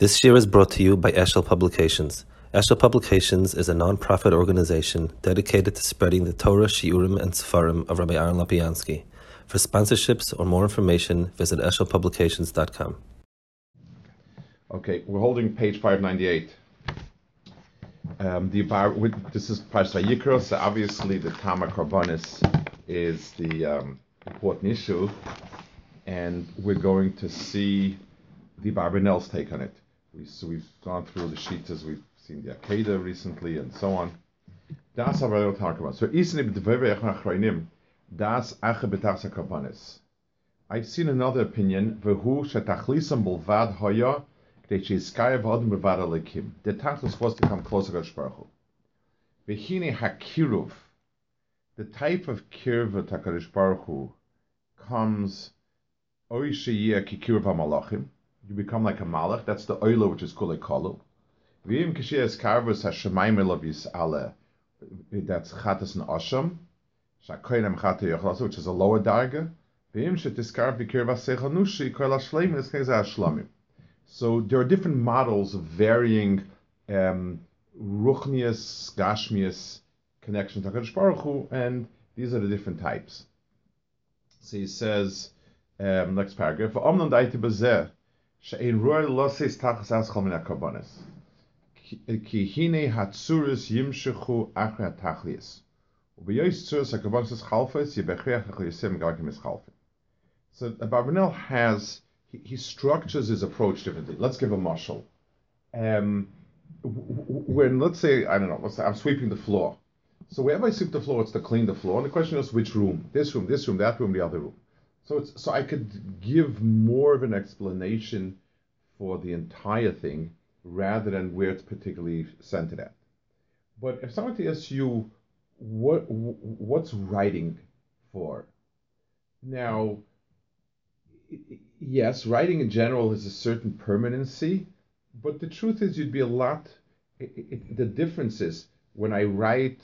This year is brought to you by Eshel Publications. Eshel Publications is a non-profit organization dedicated to spreading the Torah, Shiurim, and Sefarim of Rabbi Aaron Lapiansky. For sponsorships or more information, visit eshelpublications.com. Okay, we're holding page 598. Um, the this is Parsha Yikra, so obviously the Tama Karbonis is the um, important issue, and we're going to see the Barbanel's take on it. We, so we've gone through the sheets as we've seen the Akeda recently and so on. Das talk about. So isne b'dvevei achroinim das ache betachsa kapanis. I've seen another opinion v'hu shetachlisam bulvad hoya k'dei sheizkaya v'adim b'vad alekim. The tachlis was to come closer to Baruch V'hine hakiruv. The type of kirva takarish Baruch comes oy sheyeh kikiruv malachim you become like a malach. That's the oila which is called a kalu. V'im kishiyas karvus hashemayim elavis ale. That's chatas and asham. Shakoynem chata yochlas, which is a lower darga. V'im shetiskar v'kir v'seichel nushi kol hashleim is keza hashlamim. So there are different models of varying um, ruchnius, gashmius connection to Hakadosh Baruch Hu, and these are the different types. So he says, um, next paragraph, she'ein roer lo seis tachas aschol min ha-korbanos. Ki hine ha-tzuris yimshechu achre ha-tachlias. Ubeyois tzuris ha-korbanos is chalfes, yibechriach ha-chlisim gavakim Barbanel has, he, he, structures his approach differently. Let's give a marshal. Um, when, let's say, I don't know, let's say I'm sweeping the floor. So wherever I sweep the floor, it's to clean the floor. And the question is, which room? This room, this room, that room, the other room. So it's so I could give more of an explanation for the entire thing rather than where it's particularly centered at. But if someone asks you what what's writing for, now yes, writing in general has a certain permanency, but the truth is you'd be a lot. It, it, the difference is when I write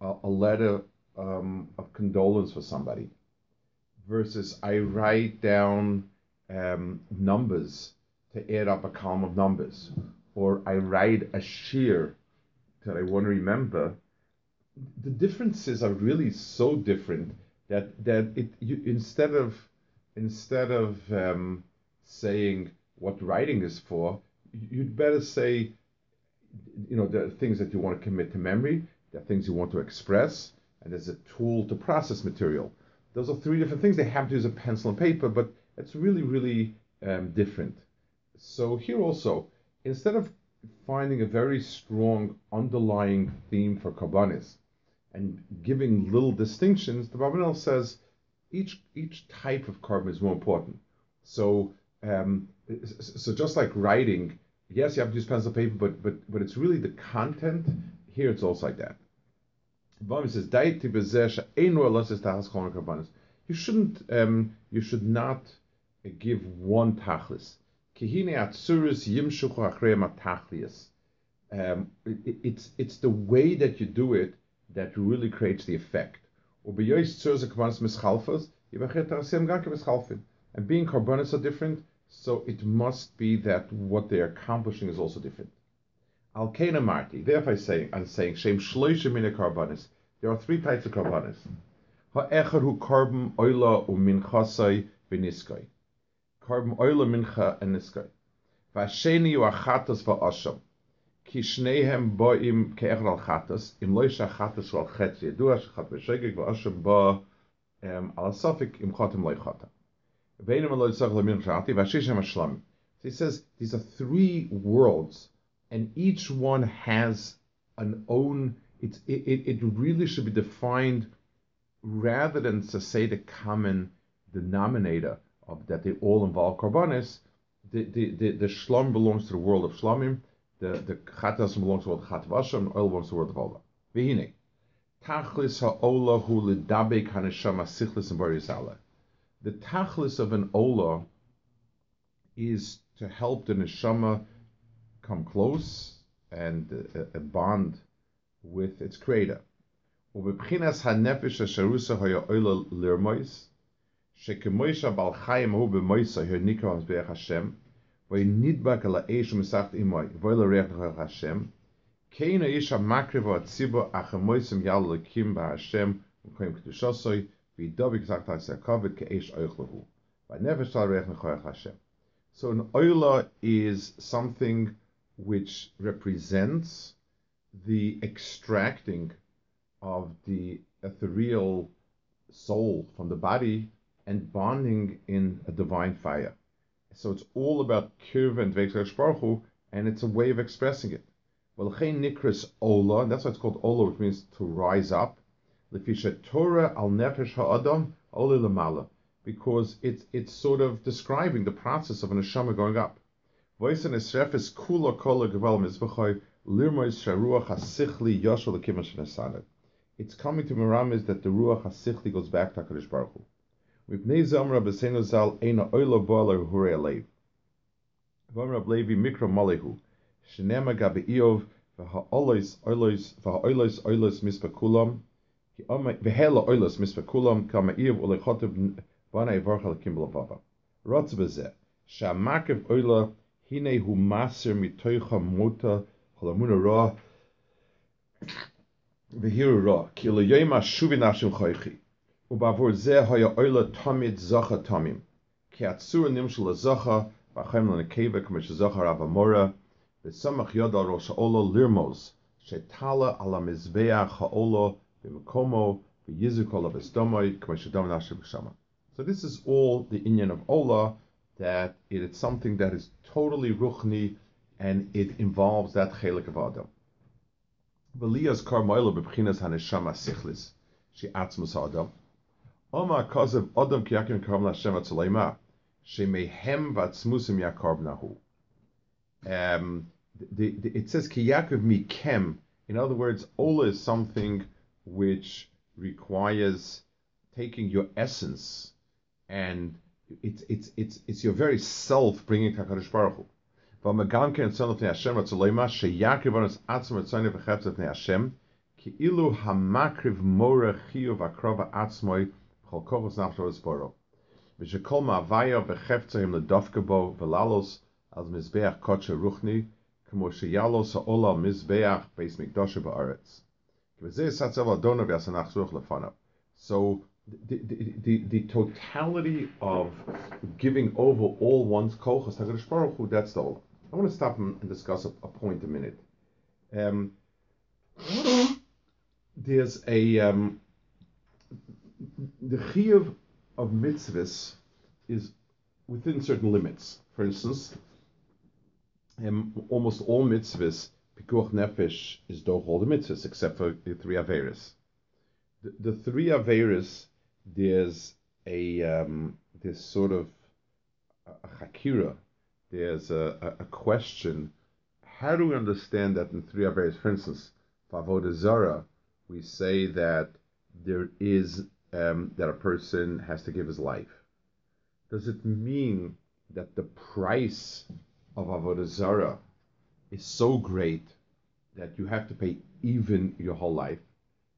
a, a letter um, of condolence for somebody versus I write down um, numbers to add up a column of numbers, or I write a shear that I want to remember. The differences are really so different that that it you, instead of instead of um, saying what writing is for, you'd better say, you know, the things that you want to commit to memory, the things you want to express, and there's a tool to process material. Those are three different things. They have to use a pencil and paper, but it's really, really um, different. So here also, instead of finding a very strong underlying theme for Kabbanis and giving little distinctions, the Barbanel says each each type of korban is more important. So um, so just like writing, yes, you have to use pencil and paper, but but but it's really the content. Here it's also like that. Barbanel says, You shouldn't um, you should not give one tachlis. Kihine yimshuchu achrei um, it's it's the way that you do it that really creates the effect. And being carbonates are different, so it must be that what they're accomplishing is also different. Al Marti, therefore I say, I'm saying, Shem Shloisha Mina Carbonis. There are three types of carbonis. Ha'echer hu korban oila u minchasai v'niskoi korban oil mincha and niskay. Vasheni yu achatas va'asham. Ki shnehem bo'im ke'echad al chatas, im loy shachatas al chetz yedua shachat v'shegeg va'asham ba al asafik im chatim loy chata. Veinim aloy tzach lemin chati v'ashishem ashlam. He says these are three worlds, and each one has an own. It, it, it really should be defined rather than to say the common denominator of that they all involve karbanis, the, the, the, the shlom belongs to the world of shlomim, the, the chatas belongs to the world of chatvasham, oil belongs to the world of ola. Vihine. Tachlis ha'ola hu lidabek haneshama sichlis and barizala. The tachlis of an ola is to help the neshama come close and uh, uh, bond with its creator. Ubebchinas hanefesh asharusa haya oila lirmois, שכמוישה בעל חיים הוא במויסה, here Nikra Mizbeach Hashem, nidbak ala eish u'misacht imoy, v'oila reach nechach Hashem, kein ish ha-makrivo atzibo achamoisim yal lekim ba-Hashem, u'koim kedushosoi, v'idobik sagt ha-sekovid ke'esh oich lehu. V'nefesh tal reach nechach Hashem. So an oila is something which represents the extracting of the ethereal soul from the body and bonding in a divine fire. So it's all about kirv and Baruch and it's a way of expressing it. Well, nikris ola, and that's why it's called ola, which means to rise up. Lefisha Torah al nefesh ha'adam ola because it's it's sort of describing the process of an neshama going up. Voice and esrefes kula kola geval mizbechoy lirmois sharuach hasichli yoshel lekimash It's coming to Miramis that the ruach hasichli goes back to Hakadosh Baruch Hu. Mipnei zamra b'seinu zal eina oila bo'ala hurei alev. V'amra Levi mikra malehu. Shenema gabe Iov v'ha'olos olos v'ha'olos olos mispakulam. V'hela olos mispakulam kama Iov ulechotev b'anei varcha l'kim l'vava. Rotz b'zeh. Sha'amakev oila hine hu maser mitoicha mota cholamuna ra v'hiru ra ki lo yoyma shuvi nashim choichi ubavur zeh haya oila tamid zacha tamim. Ki atzur nimshul zacha v'achem l'nekeva k'mish zacha rav v'samach yodal rosh ha'ola lirmos shetala ala mizbeach ha'ola v'mekomo v'yizukol v'esdomoi k'mish adam nashim b'shama so this is all the inyan of Ola that it is something that is totally ruchni and it involves that chelik of Adam. V'liyas karmoila b'bchinas haneshama sichlis, she atzmus Adam. Oma kazev Adam kiyakim karm Hashem atzaleima, she mehem v'atzmusim yakarb nahu. Um, the, the, it says kiyakiv mikem. In other words, Ola is something which requires taking your essence and it's it's it's it's your very self bringing Hakadosh Baruch Hu. Hashem atzma Hashem ki ilu hamakriv mora atzmoi mizbeach ruchni. So the, the, the, totality of giving over all one's kochas Baruch Hu, that's the whole. I want to stop and discuss a, a point a minute. Um, there's a um, the chiyuv of mitzvahs is within certain limits. For instance, um, almost all mitzvahs, pikuach nefesh is doch all the mitzvahs except for the three averis. The, the three averis there's a um, this sort of a hakira, there's a, a, question. How do we understand that in three areas? For instance, Favoda Zara, we say that there is um, that a person has to give his life. Does it mean that the price of Avodah Zara is so great that you have to pay even your whole life?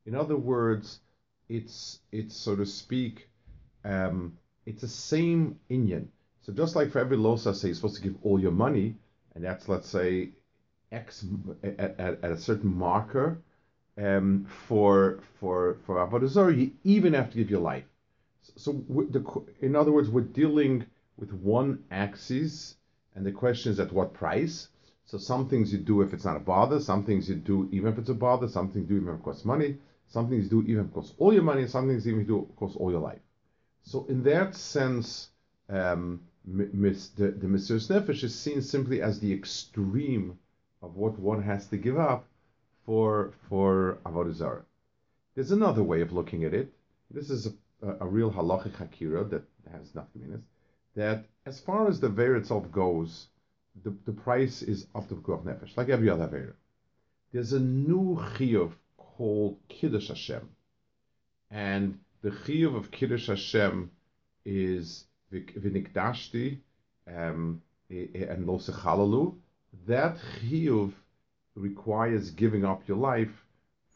In other words, it's it's so to speak, um, it's the same inyan. So just like for every losa, say you're supposed to give all your money, and that's let's say X at, at, at a certain marker. Um, for for for avodah you even have to give your life. So, so the, in other words, we're dealing with one axis, and the question is at what price. So some things you do if it's not a bother, some things you do even if it's a bother, some things you do even if it costs money. Some things do even cost all your money, some things even do cost all your life. So in that sense, um, mis, the, the Mesiras Nefesh is seen simply as the extreme of what one has to give up for for Avodah Zarah. There's another way of looking at it. This is a, a, a real halachic hakira that has nothing in it. That as far as the Ver itself goes, the, the price is of the Pekuach Nefesh, like every other Ver. There's a new chiyuv called Kiddush Hashem. And the chiyuv of Kiddush Hashem is v'nikdashti um, and lo sechalalu. That chiyuv requires giving up your life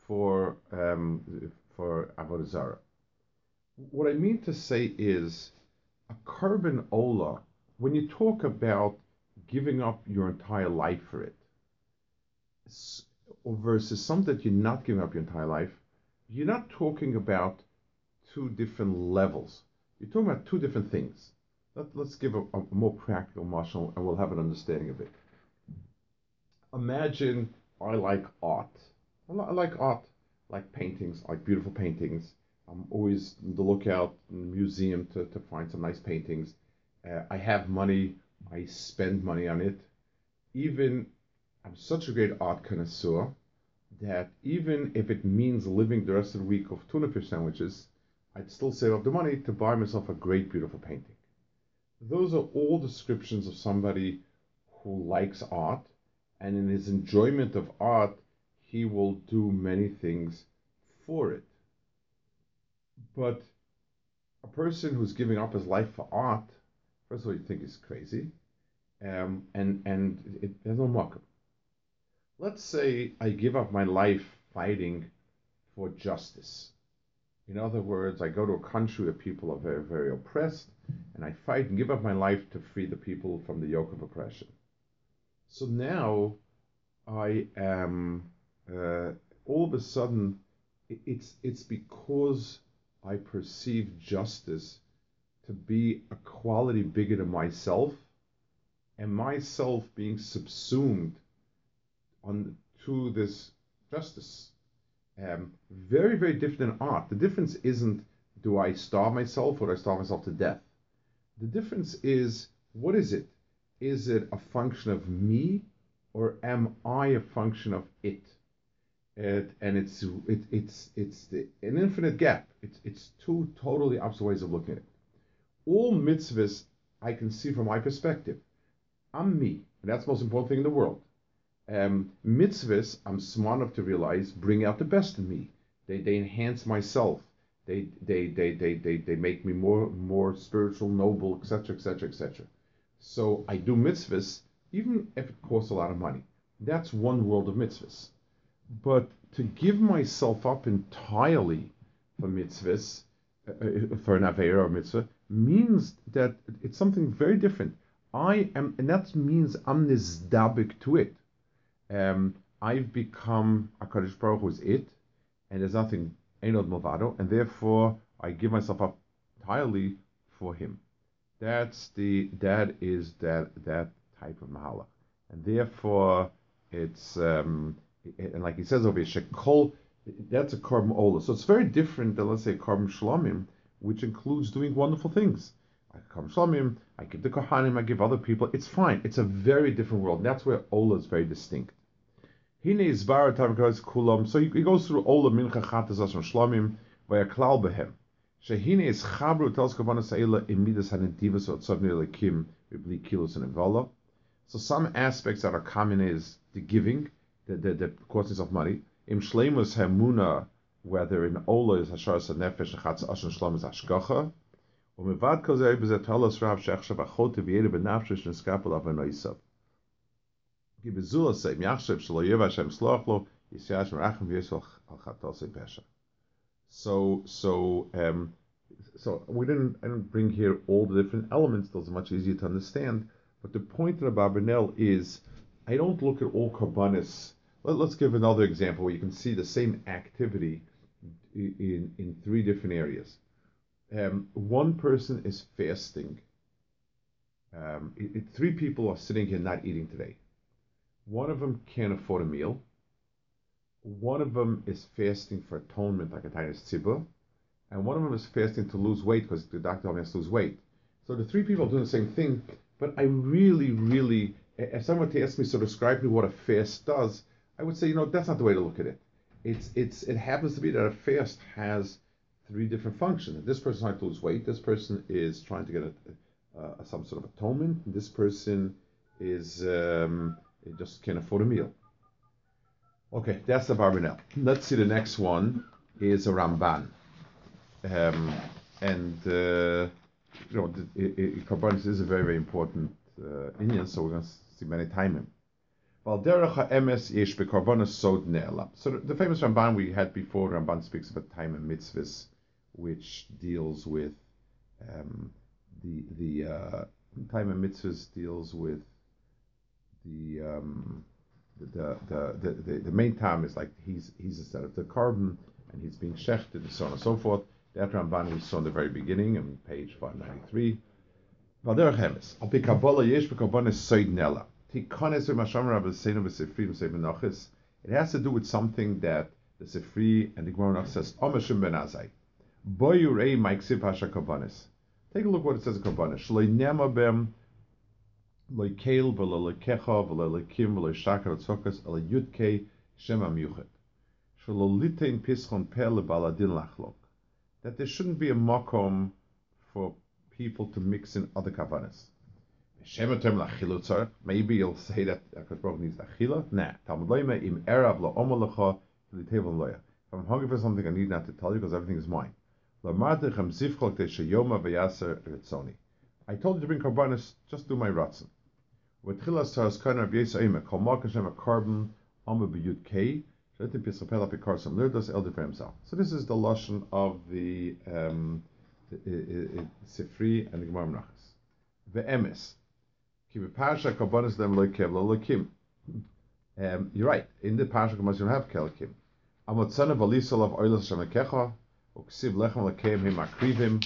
for um, for avodah zarah. What I mean to say is a korban ola. When you talk about giving up your entire life for it, versus something that you're not giving up your entire life, you're not talking about two different levels. You're talking about two different things. Let, us give a, a, more practical marshal and we'll have an understanding of it. Imagine I like art. I, li- I like art, I like paintings, I like beautiful paintings. I'm always on the lookout in the museum to, to find some nice paintings. Uh, I have money, I spend money on it. Even I'm such a great art connoisseur that even if it means living the rest of the week off tuna fish sandwiches, I'd still save up the money to buy myself a great, beautiful painting. Those are all descriptions of somebody who likes art, and in his enjoyment of art, he will do many things for it. But a person who's giving up his life for art, first of all, you think he's crazy, um, and and it, there's no market. Let's say I give up my life fighting for justice. In other words, I go to a country where people are very, very oppressed, and I fight and give up my life to free the people from the yoke of oppression. So now I am uh, all of a sudden it's it's because I perceive justice to be a quality bigger than myself, and myself being subsumed on to this justice. Um, very, very different in art. The difference isn't do I starve myself or do I starve myself to death? The difference is what is it? Is it a function of me or am I a function of it? It, and it's it, it's it's the, an infinite gap. It's it's two totally opposite ways of looking at it. All mitzvahs I can see from my perspective. I'm me, and that's the most important thing in the world. Um, mitzvahs, I'm smart enough to realize, bring out the best in me. They, they enhance myself. They, they, they, they, they, they make me more, more spiritual, noble, etc., etc., etc. So I do mitzvahs, even if it costs a lot of money. That's one world of mitzvahs. But to give myself up entirely for mitzvahs, uh, uh for an Aveira or mitzvah, means that it's something very different. I am, and that means I'm nizdabik to it um, I've become a Kaddish Baruch who's it, and there's nothing Enod Movado, and therefore I give myself up entirely for him. That's the that is that that type of mahalach, and therefore it's um, and like he says over here, shekol. That's a korban ola, so it's very different than let's say korban shlomim, which includes doing wonderful things. I come shlomim, I give the kohanim, I give other people. It's fine. It's a very different world. And that's where ola is very distinct. Hine is vara tavkos kulam. So he, goes through all the mincha chatas asher shlamim via klal behem. Shehine is chabru tells kavanas ha'ila imidas hanedivas otzavni elekim v'bli kilos and evala. So some aspects that are common is the giving, the the, the causes of money. Im shleimus hemuna whether in ola is hasharas nefesh chatz asher shlam is ashgacha. Umivad kozei b'zeh rav shechshav achote v'yere b'nafshesh neskapel avanoisav. So, so um, so we didn't I didn't bring here all the different elements. Those are much easier to understand. But the point of the Barbanel is, I don't look at all karbanis. Let, us give another example where you can see the same activity in in, three different areas. Um, one person is fasting. Um, it, it, three people are sitting here not eating today. One of them can't afford a meal. One of them is fasting for atonement, like a Tainus Tzibah. And one of them is fasting to lose weight because the doctor told me to lose weight. So the three people are doing the same thing, but I really, really, if someone were to ask me to describe to me what a fast does, I would say, you know, that's not the way to look at it. It's, it's, it happens to be that a fast has three different functions. This person is trying to lose weight. This person is trying to get a, some sort of atonement. This person is um, they just can't afford a meal. Okay, that's the Barbanel. Let's see the next one is a Ramban. Um, and, uh, you know, Karbanis is a very, very important uh, Indian, so we're going to see many time So the, the famous Ramban we had before, Ramban speaks about time and mitzvahs, which deals with um, the the uh, time and mitzvahs deals with the um, the, the, the, the, the main time is like he's he's instead of the korban and he's being shechted and so on and so forth. That Ramban we saw in the very beginning on page 593. Vader Chemes. Al pi Kabbalah yesh b'karbonis soid nela. Tikones v'masham rabbi seinu v'sefri v'sei It has to do with something that the Sifri and the Gemara says, Omashim ben Azai. Boyu rei maiksiv hasha karbonis. Take a look what it says in bem shakar tzokas yudke pischon lebaladin lachlok. That there shouldn't be a makom for people to mix in other kavanas. Maybe you'll say that Akash needs achila. Nah. Talmud loyme im erav lo omalacha table loya. If I'm hungry for something, I need not to tell you because everything is mine. I told you to bring karbanis, just do my ratzon. Yes aime, kol mark Hashem a korban, amma b'yud kei, shetim pisapel apikarsim lirdos elder for himself. So this is the lashon of the um, Sifri and the Gemara Menachos. Ve'emes. Ki b'parasha karbanis dem kev lo lokim. Um, you're right. In the parasha you don't have kelakim. Amotzana v'lisol of oilas shemekecha, uksiv lechem lekeim him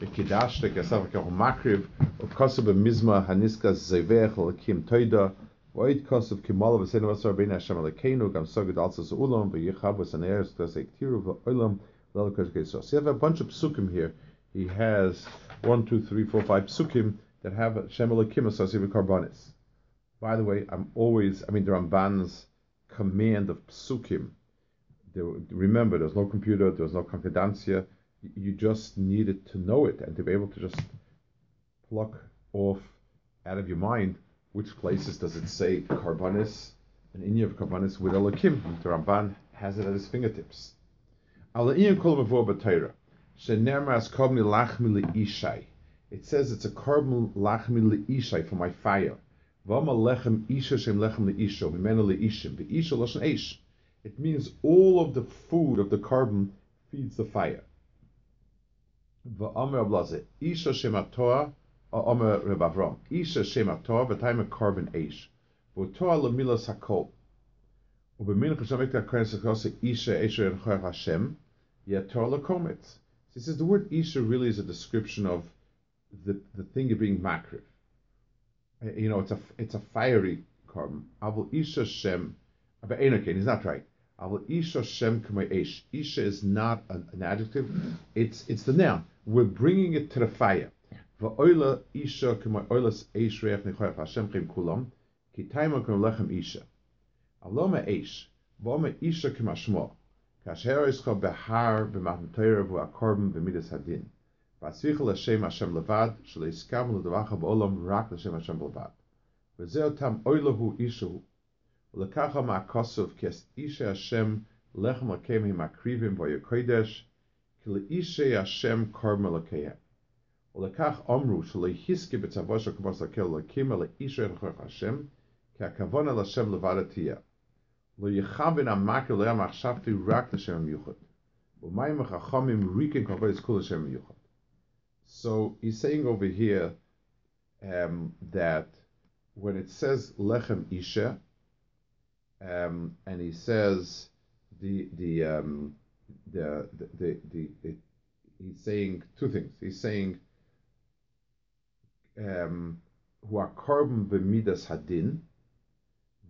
v'kidashte kesav kechu makriv, ukosu b'mizma haniska zevech lekim toida, v'oid kosu v'kimal v'senu v'asar b'in Hashem lekeinu, gam soged alzas ulam, ektiru v'olam, lelakosh kesos. So you have a bunch of psukim here. He has one, two, three, four, five psukim that have Hashem lekim associated with karbonis. By the way, I'm always, I mean, the Ramban's command of psukim, there, remember, there's no computer, there's no confidencia. You just needed to know it and to be able to just pluck off out of your mind which places does it say carbonis, and inya of carbonis with Elohim. The Ramban has it at his fingertips. It says it's a korban lachmi ishai for my fire. Lechem lechem. It means all of the food of the korban feeds the fire. V'amer ablaze, isha shematoa, omer Reb Avram, isha shematoa, v'taim korban eish. V'toa lemila sakol. Ubemin chashamek ta'kohen sakose isha esher en Hashem, yet toa lekometz. He says the word isha really is a description of the, the thing you're being makriv. Eh, you know, it's a it's a fiery korban. Avol isha shem, but he's not right. Isha Shem Isha is not an, an, adjective, it's it's the noun. We're bringing it to the fire. Va'oila Isha K'may Oilas Eish Reach Nechoyach Hashem Chem Kulam Ki Taima K'm Lechem Isha. Aloma Eish Va'oma Isha K'mashmo Kasher Ischa Behar B'matan Torah V'akorban B'midas Hadin V'asvicha L'Shem Hashem Levad Sh'lo Yiskam L'Davacha B'olam Rak L'Shem Hashem Levad V'zeo Tam Oilahu Ishahu ולקחה מהכוסף כאישי השם לחם לקיים הם מקריבים ויוקדש, כי לאישי השם קורם אלוקיהם. ולקח אמרו שלא יחזקי בצבו של כבוס לקל אלוקים, אלא אישי נכוח השם, כי הכוון אל השם לבד תהיה. לא יכוון המקר לא מחשבתי רק לשם המיוחד. ומים החכמים ריקים כבוד כל השם המיוחד. So he's saying over here um, that when it says lechem isha, um, and he says the the um, the, the, the, the, the he's saying two things. He's saying um, who are korban b'midas hadin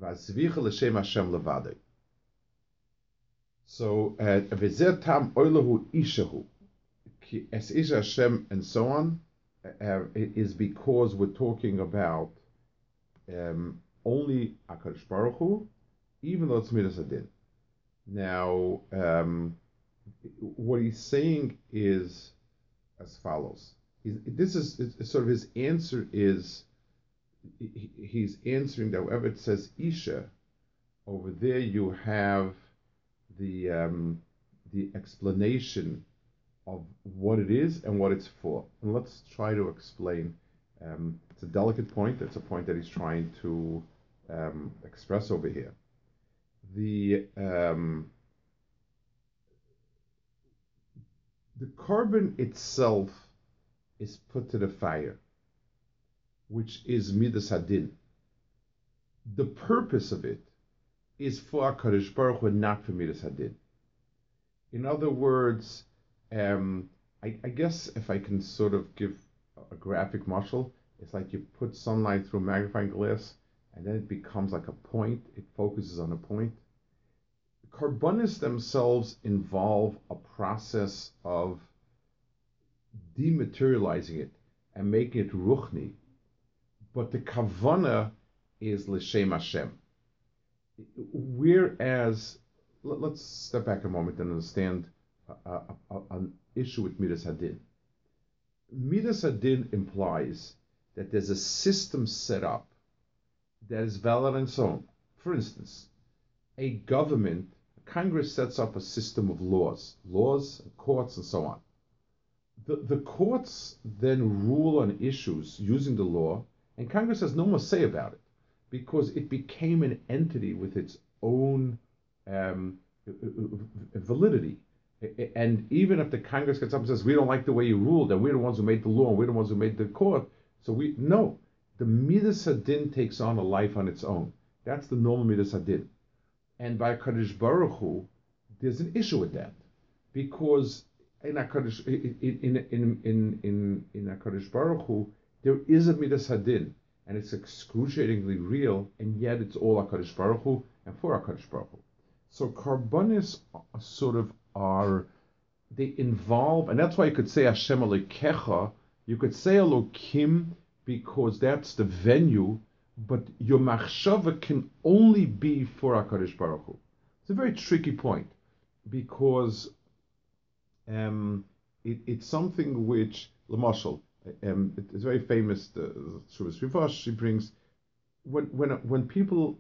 v'azvicha l'shem Hashem levadei. So v'zer tam oilahu ishahu ki es isha Hashem and so on uh, is because we're talking about um, only Akadosh Baruch even though it's midas adin. Now, um, what he's saying is as follows. This is sort of his answer is he's answering that wherever it says Isha, over there you have the um, the explanation of what it is and what it's for. And let's try to explain. Um, it's a delicate point. It's a point that he's trying to um, express over here the um, the korban itself is put to the fire, which is midas hadin. the purpose of it is for HaKadosh Baruch Hu, not for Midas Hadin. In other words, um, I, I, guess if I can sort of give a graphic muscle, it's like you put sunlight through magnifying glass and then it becomes like a point, it focuses on a point. Carbonis themselves involve a process of dematerializing it and making it ruchni. But the kavana is l'shem Hashem. Whereas, let, us step back a moment and understand a, a, an issue with Midas Hadin. Midas Hadin implies that there's a system set up that is valid on its own. For instance, a government, a Congress sets up a system of laws, laws, courts, and so on. The, the courts then rule on issues using the law, and Congress has no more say about it because it became an entity with its own um, validity. And even if the Congress gets up and says, we don't like the way you ruled, and we're the ones who made the law, and we're the ones who made the court, so we, no, the Midas Hadin takes on a life on its own. That's the normal Midas Hadin. And by Kaddish Baruch Hu, there's an issue with that. Because in HaKadosh, in, in, in, in, in, Baruch Hu, there is a Midas Hadin, and it's excruciatingly real, and yet it's all HaKadosh Baruch Hu and for HaKadosh Baruch Hu. So Karbonis uh, sort of are, they involve, and that's why you could say Hashem Alekecha, you could say Elokim because that's the venue, but your machshava can only be for HaKadosh Baruch Hu. It's a very tricky point because um, it, it's something which, Lamashal, um, it, it's very famous, the Shuvas she brings, when, when, when people,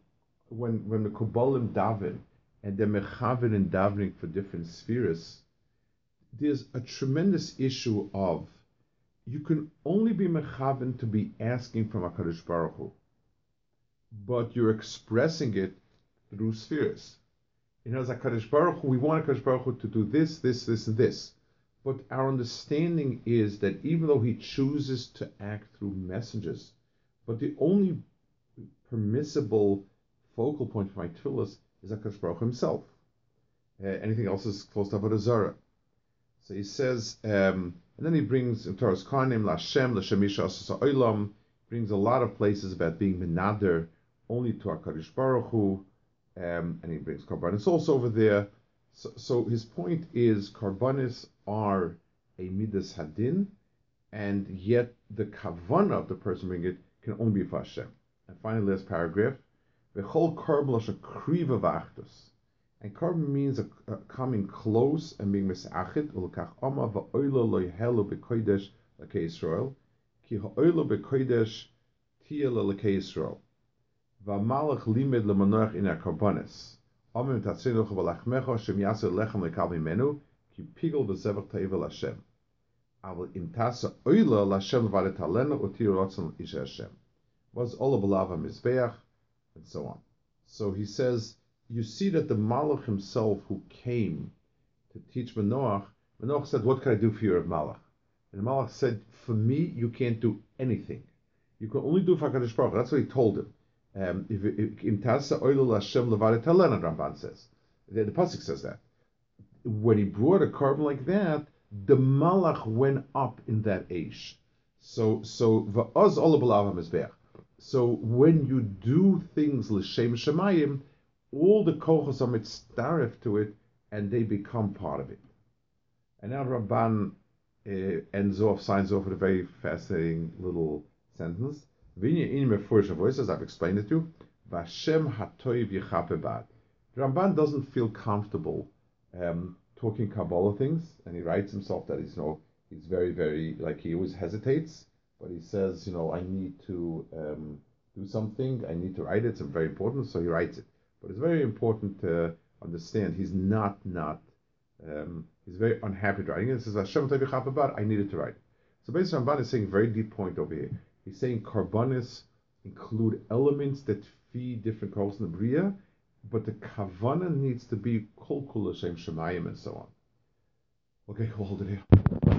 when, when the Kabbalim daven, and they're mechavin and davening for different spheres, there's a tremendous issue of you can only be mechaven to be asking from HaKadosh Baruch Hu, but you're expressing it through spheres. In other words, HaKadosh Baruch Hu, we want HaKadosh Baruch Hu to do this, this, this, and this. But our understanding is that even though he chooses to act through messengers, but the only permissible focal point for my tefillas is HaKadosh Baruch Hu himself. Uh, anything else is close to Avodah Zarah. So he says, um, and then he brings in Torah's Karnim, Lashem, Lashemisha Oilam, brings a lot of places about being Menader only to HaKadosh Baruch Hu, um, and he brings Karbanis also over there. So, so his point is Karbanis are a Midas Hadin, and yet the Kavana of the person bringing it can only be for Hashem. And finally, last paragraph, V'chol Karb Kriva Vachtus. And korban means a, a coming close and being misachit ulkach ama va'oila loyhelu b'kodesh l'kei Yisrael ki ha'oila b'kodesh tiyel l'kei Yisrael. Va'malach limed lemanoach in ha'korbanis amim tatzinuch v'lachmecho shem yasir lechem l'kal mimenu ki pigol v'zevach ta'ivel Hashem. Aval im tasa oila l'Hashem l'varet halenu utir rotzen ish Hashem. Was all of mizbeach and so on. So he says you see that the Malach himself who came to teach Manoach, Manoach said, What can I do for you, Malach? And Malach said, For me, you can't do anything. You can only do for HaKadosh Baruch That's what he told him. Um, Im Hashem Levadet Talena, Ramban says. The, the Pasuk says that. When he brought a korban like that, the Malach went up in that age. So, so, So when you do things L'Shem Shemayim, all the kochos are mitzdarif to it, and they become part of it. And now Ramban uh, ends off, signs off with a very fascinating little sentence. Vinya in Mefurish voices, I've explained it to you. Vashem hatoiv yichapebad. Ramban doesn't feel comfortable um, talking Kabbalah things, and he writes himself that he's you know he's very very like he always hesitates, but he says you know I need to um, do something, I need to write it. It's very important, so he writes it. But it's very important to understand he's not not um, he's very unhappy writing it. He says Hashem about I needed to write. So basically Ramban is saying very deep point over here. He's saying carbonis include elements that feed different calls in the Bria, but the kavana needs to be kol kol Hashem shemayim and so on. Okay, hold it here.